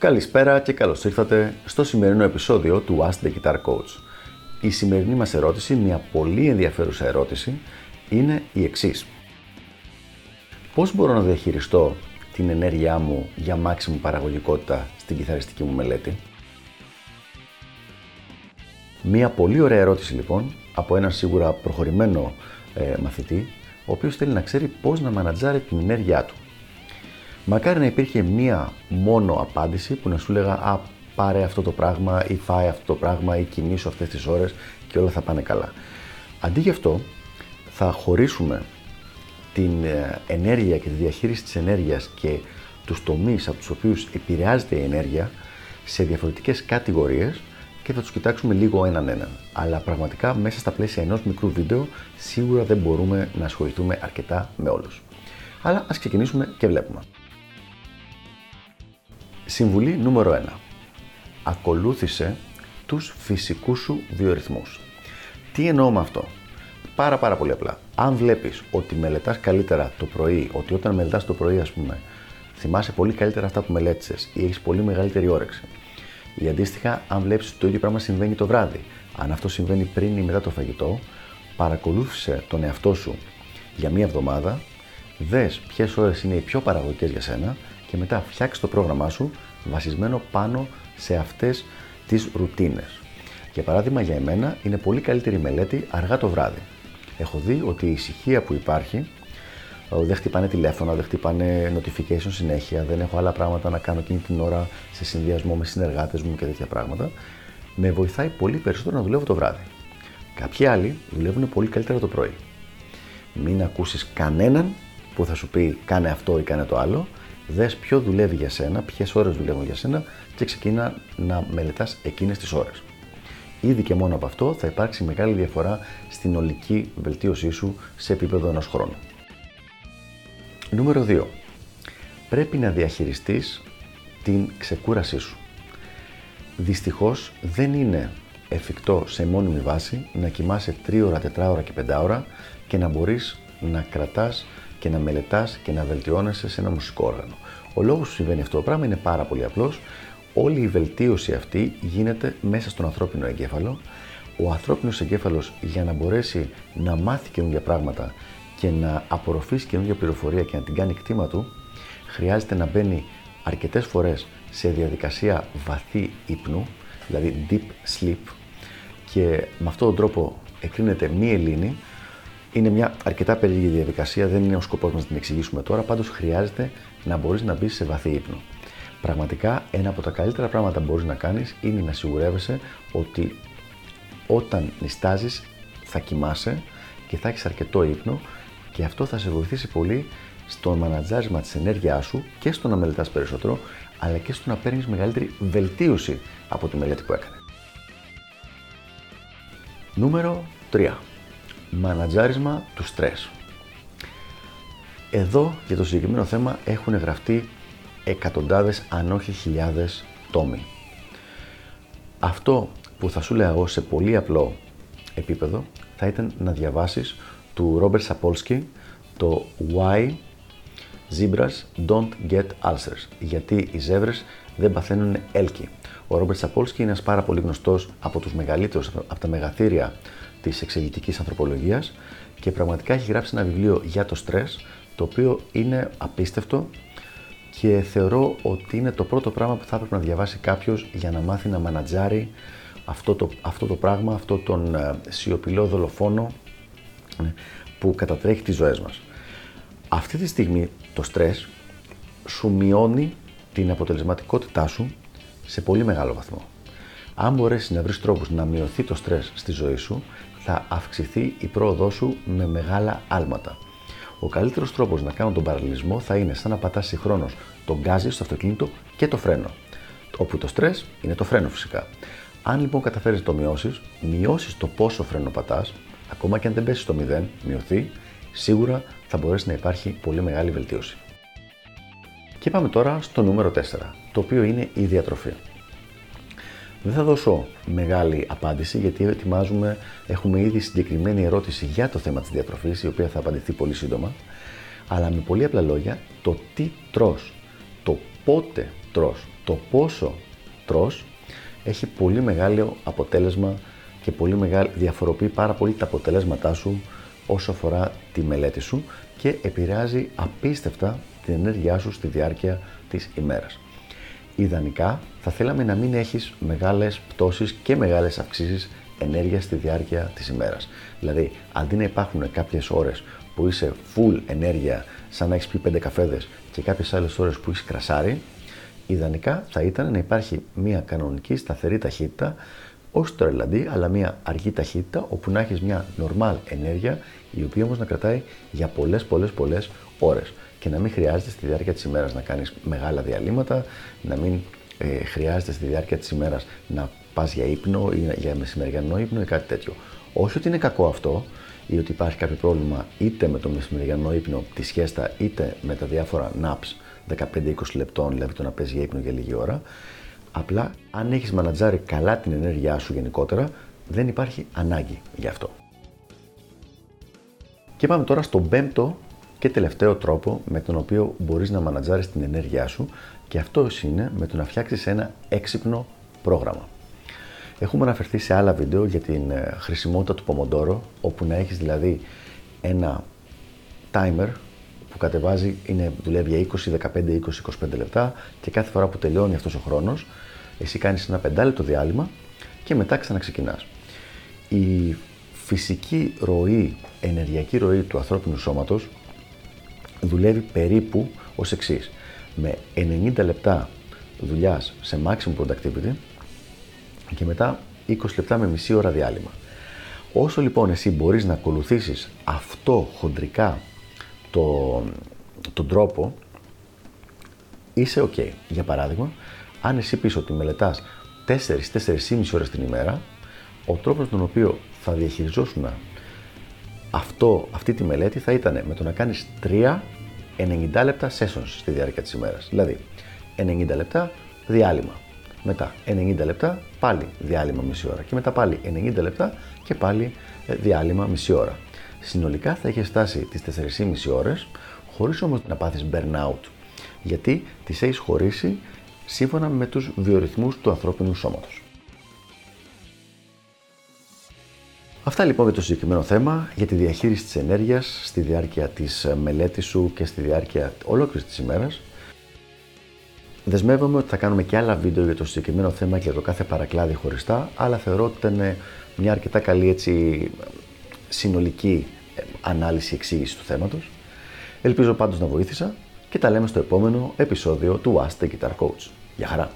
Καλησπέρα και καλώς ήρθατε στο σημερινό επεισόδιο του Ask the Guitar Coach. Η σημερινή μας ερώτηση, μια πολύ ενδιαφέρουσα ερώτηση, είναι η εξής. Πώς μπορώ να διαχειριστώ την ενέργειά μου για μάξιμη παραγωγικότητα στην κιθαριστική μου μελέτη; Μία πολύ ωραία ερώτηση λοιπόν από έναν σίγουρα προχωρημένο ε, μαθητή, ο οποίος θέλει να ξέρει πώς να μανατζάρει την ενέργειά του. Μακάρι να υπήρχε μία μόνο απάντηση που να σου λέγα «Α, πάρε αυτό το πράγμα» ή «Φάει αυτό το πράγμα» ή «Κοιμήσου αυτές τις ώρες» και όλα θα πάνε καλά. Αντί γι' αυτό, θα χωρίσουμε την ε, ενέργεια και τη διαχείριση της ενέργειας και τους τομείς από τους οποίους επηρεάζεται η ενέργεια σε διαφορετικές κατηγορίες και θα τους κοιτάξουμε λίγο έναν έναν. Αλλά πραγματικά μέσα στα πλαίσια ενός μικρού βίντεο σίγουρα δεν μπορούμε να ασχοληθούμε αρκετά με όλους. Αλλά ας ξεκινήσουμε και βλέπουμε. Συμβουλή νούμερο 1. Ακολούθησε τους φυσικούς σου βιορυθμούς. Τι εννοώ με αυτό; Πάρα πάρα πολύ απλά. Αν βλέπεις ότι μελετάς καλύτερα το πρωί, ότι όταν μελετάς το πρωί ας πούμε, θυμάσαι πολύ καλύτερα αυτά που μελέτησες ή έχεις πολύ μεγαλύτερη όρεξη. Ή αντίστοιχα, αν βλέπεις ότι το ίδιο πράγμα συμβαίνει το βράδυ, αν αυτό συμβαίνει πριν ή μετά το φαγητό, παρακολούθησε τον εαυτό σου για μία εβδομάδα, δες ποιες ώρες είναι οι πιο παραγωγικές για σένα και μετά φτιάξει το πρόγραμμά σου βασισμένο πάνω σε αυτές τις ρουτίνες. Για παράδειγμα, για εμένα είναι πολύ καλύτερη μελέτη αργά το βράδυ. Έχω δει ότι η ησυχία που υπάρχει, δεν χτυπάνε τηλέφωνα, δεν χτυπάνε notification συνέχεια, δεν έχω άλλα πράγματα να κάνω εκείνη την ώρα σε συνδυασμό με συνεργάτες μου και τέτοια πράγματα, με βοηθάει πολύ περισσότερο να δουλεύω το βράδυ. Κάποιοι άλλοι δουλεύουν πολύ καλύτερα το πρωί. Μην ακούσεις κανέναν που θα σου πει κάνε αυτό ή κάνε το άλλο, δες ποιο δουλεύει για σένα, ποιες ώρες δουλεύουν για σένα και ξεκίνα να μελετάς εκείνες τις ώρες. Ήδη και μόνο από αυτό θα υπάρξει μεγάλη διαφορά στην ολική βελτίωσή σου σε επίπεδο ενός χρόνου. Νούμερο 2. Πρέπει να διαχειριστείς την ξεκούρασή σου. Δυστυχώς δεν είναι εφικτό σε μόνιμη βάση να κοιμάσαι 3 ώρα, 4 ώρα και 5 ώρα και να μπορείς να κρατάς και να μελετάς και να βελτιώνεσαι σε ένα μουσικό όργανο. Ο λόγος που συμβαίνει αυτό το πράγμα είναι πάρα πολύ απλός όλη η βελτίωση αυτή γίνεται μέσα στον ανθρώπινο εγκέφαλο. Ο ανθρώπινος εγκέφαλος για να μπορέσει να μάθει καινούργια πράγματα και να απορροφήσει καινούργια πληροφορία και να την κάνει κτήμα του, χρειάζεται να μπαίνει αρκετές φορές σε διαδικασία βαθύ ύπνου, δηλαδή deep sleep και με αυτόν τον τρόπο εκρίνεται μη ελλήνη. Είναι μια αρκετά περίεργη διαδικασία, δεν είναι ο σκοπός μας να την εξηγήσουμε τώρα, πάντως χρειάζεται να μπορείς να μπεις σε βαθύ ύπνο. Πραγματικά ένα από τα καλύτερα πράγματα που μπορείς να κάνεις είναι να σιγουρεύεσαι ότι όταν νιστάζεις θα κοιμάσαι και θα έχεις αρκετό ύπνο και αυτό θα σε βοηθήσει πολύ στο μανατζάρισμα της ενέργειάς σου και στο να μελετάς περισσότερο αλλά και στο να παίρνεις μεγαλύτερη βελτίωση από τη μελέτη που έκανες. Νούμερο 3. Μανατζάρισμα του στρες. Εδώ για το συγκεκριμένο θέμα έχουν γραφτεί εκατοντάδες αν όχι χιλιάδες τόμοι. Αυτό που θα σου λέω εγώ σε πολύ απλό επίπεδο θα ήταν να διαβάσεις του Ρόμπερ Σαπόλσκι το Why Zebras Don't Get Ulcers. Γιατί οι ζεύρες δεν παθαίνουν έλκη. Ο Ρόμπερτ Σαπόλσκι είναι ένας πάρα πολύ γνωστός από τους μεγαλύτερους, από τα μεγαθύρια της εξελικτικής ανθρωπολογίας και πραγματικά έχει γράψει ένα βιβλίο για το στρες το οποίο είναι απίστευτο και θεωρώ ότι είναι το πρώτο πράγμα που θα έπρεπε να διαβάσει κάποιος για να μάθει να μανατζάρει αυτό το, αυτό το πράγμα, αυτό τον ε, σιωπηλό δολοφόνο ε, που κατατρέχει τις ζωές μας. Αυτή τη στιγμή το στρες σου μειώνει την αποτελεσματικότητά σου σε πολύ μεγάλο βαθμό. Αν μπορέσεις να βρεις τρόπους να μειωθεί το στρες στη ζωή σου, θα αυξηθεί η πρόοδό σου με μεγάλα άλματα. Ο καλύτερος τρόπος να κάνω τον παραλληλισμό θα είναι σαν να πατάς συγχρόνως τον γκάζι στο αυτοκίνητο και το φρένο. Όπου το στρες είναι το φρένο φυσικά. Αν λοιπόν καταφέρεις να το μειώσεις, μειώσεις το πόσο φρένο πατάς, ακόμα και αν δεν πέσεις στο 0, μειωθεί, σίγουρα θα μπορέσει να υπάρχει πολύ μεγάλη βελτίωση. Και πάμε τώρα στο νούμερο 4, το οποίο είναι η διατροφή. Δεν θα δώσω μεγάλη απάντηση γιατί ετοιμάζουμε, έχουμε ήδη συγκεκριμένη ερώτηση για το θέμα της διατροφής η οποία θα απαντηθεί πολύ σύντομα αλλά με πολύ απλά λόγια το τι τρως, το πότε τρως, το πόσο τρως έχει πολύ μεγάλο αποτέλεσμα και πολύ μεγάλη, διαφοροποιεί πάρα πολύ τα αποτελέσματά σου όσο αφορά τη μελέτη σου και επηρεάζει απίστευτα την ενέργειά σου στη διάρκεια της ημέρας. Ιδανικά θα θέλαμε να μην έχεις μεγάλες πτώσεις και μεγάλες αυξήσεις ενέργειας στη διάρκεια της ημέρας. Δηλαδή, αντί να υπάρχουν κάποιες ώρες που είσαι full ενέργεια, σαν να έχεις πει πέντε καφέδες και κάποιες άλλες ώρες που είσαι κρασάρι, ιδανικά θα ήταν να υπάρχει μια κανονική σταθερή ταχύτητα, όχι το ρελαντί, αλλά μια αργή ταχύτητα, όπου να έχεις μια normal ενέργεια, η οποία όμως να κρατάει για πολλές, πολλές, πολλές ώρες. Και να μην χρειάζεται στη διάρκεια της ημέρας να κάνεις μεγάλα διαλύματα, να μην ε, χρειάζεται στη διάρκεια της ημέρας να πας για ύπνο ή για μεσημεριανό ύπνο ή κάτι τέτοιο. Όχι ότι είναι κακό αυτό ή ότι υπάρχει κάποιο πρόβλημα είτε με το μεσημεριανό ύπνο, τη σχέστα, είτε με τα διάφορα naps 15-20 λεπτών, δηλαδή το να παίζει για ύπνο για λίγη ώρα. Απλά αν έχεις μανατζάρει καλά την ενέργειά σου γενικότερα, δεν υπάρχει ανάγκη γι' αυτό. Και πάμε τώρα στον πέμπτο και τελευταίο τρόπο με τον οποίο μπορείς να μανατζάρεις την ενέργειά σου και αυτό είναι με το να φτιάξεις ένα έξυπνο πρόγραμμα. Έχουμε αναφερθεί σε άλλα βίντεο για την ε, χρησιμότητα του Pomodoro, όπου να έχεις δηλαδή ένα timer που κατεβάζει, είναι, δουλεύει για 20, 15, 20, 25 λεπτά και κάθε φορά που τελειώνει αυτός ο χρόνος, εσύ κάνεις ένα πεντάλεπτο διάλειμμα και μετά ξαναξεκινάς. Η φυσική ροή, ενεργειακή ροή του ανθρώπινου σώματος δουλεύει περίπου ως εξής. Με 90 λεπτά δουλειάς σε maximum productivity και μετά 20 λεπτά με μισή ώρα διάλειμμα. Όσο λοιπόν εσύ μπορείς να ακολουθήσεις αυτό χοντρικά το, τον τρόπο, είσαι ok. Για παράδειγμα, αν εσύ πεις ότι μελετάς 4-4,5 ώρες την ημέρα, ο τρόπος τον οποίο θα διαχειριζόσουν αυτό, αυτή τη μελέτη θα ήταν με το να κάνεις 3 90 λεπτά sessions στη διάρκεια της ημέρας. Δηλαδή, 90 λεπτά διάλειμμα. Μετά 90 λεπτά πάλι διάλειμμα μισή ώρα και μετά πάλι 90 λεπτά και πάλι ε, διάλειμμα μισή ώρα. Συνολικά θα έχει φτάσει τις 4,5 ώρες χωρίς όμως να πάθεις burnout γιατί τις έχεις χωρίσει σύμφωνα με τους βιορυθμούς του ανθρώπινου σώματος. Αυτά λοιπόν για το συγκεκριμένο θέμα, για τη διαχείριση της ενέργειας στη διάρκεια της ε, μελέτης σου και στη διάρκεια ολόκληρης της ημέρας. Δεσμεύομαι ότι θα κάνουμε και άλλα βίντεο για το συγκεκριμένο θέμα και για το κάθε παρακλάδι χωριστά, αλλά θεωρώ ότι ήταν μια αρκετά καλή έτσι, συνολική ε, ανάλυση εξήγηση του θέματος. Ελπίζω πάντως να βοήθησα και τα λέμε στο επόμενο επεισόδιο του Ask the Guitar Coach. Γεια χαρά!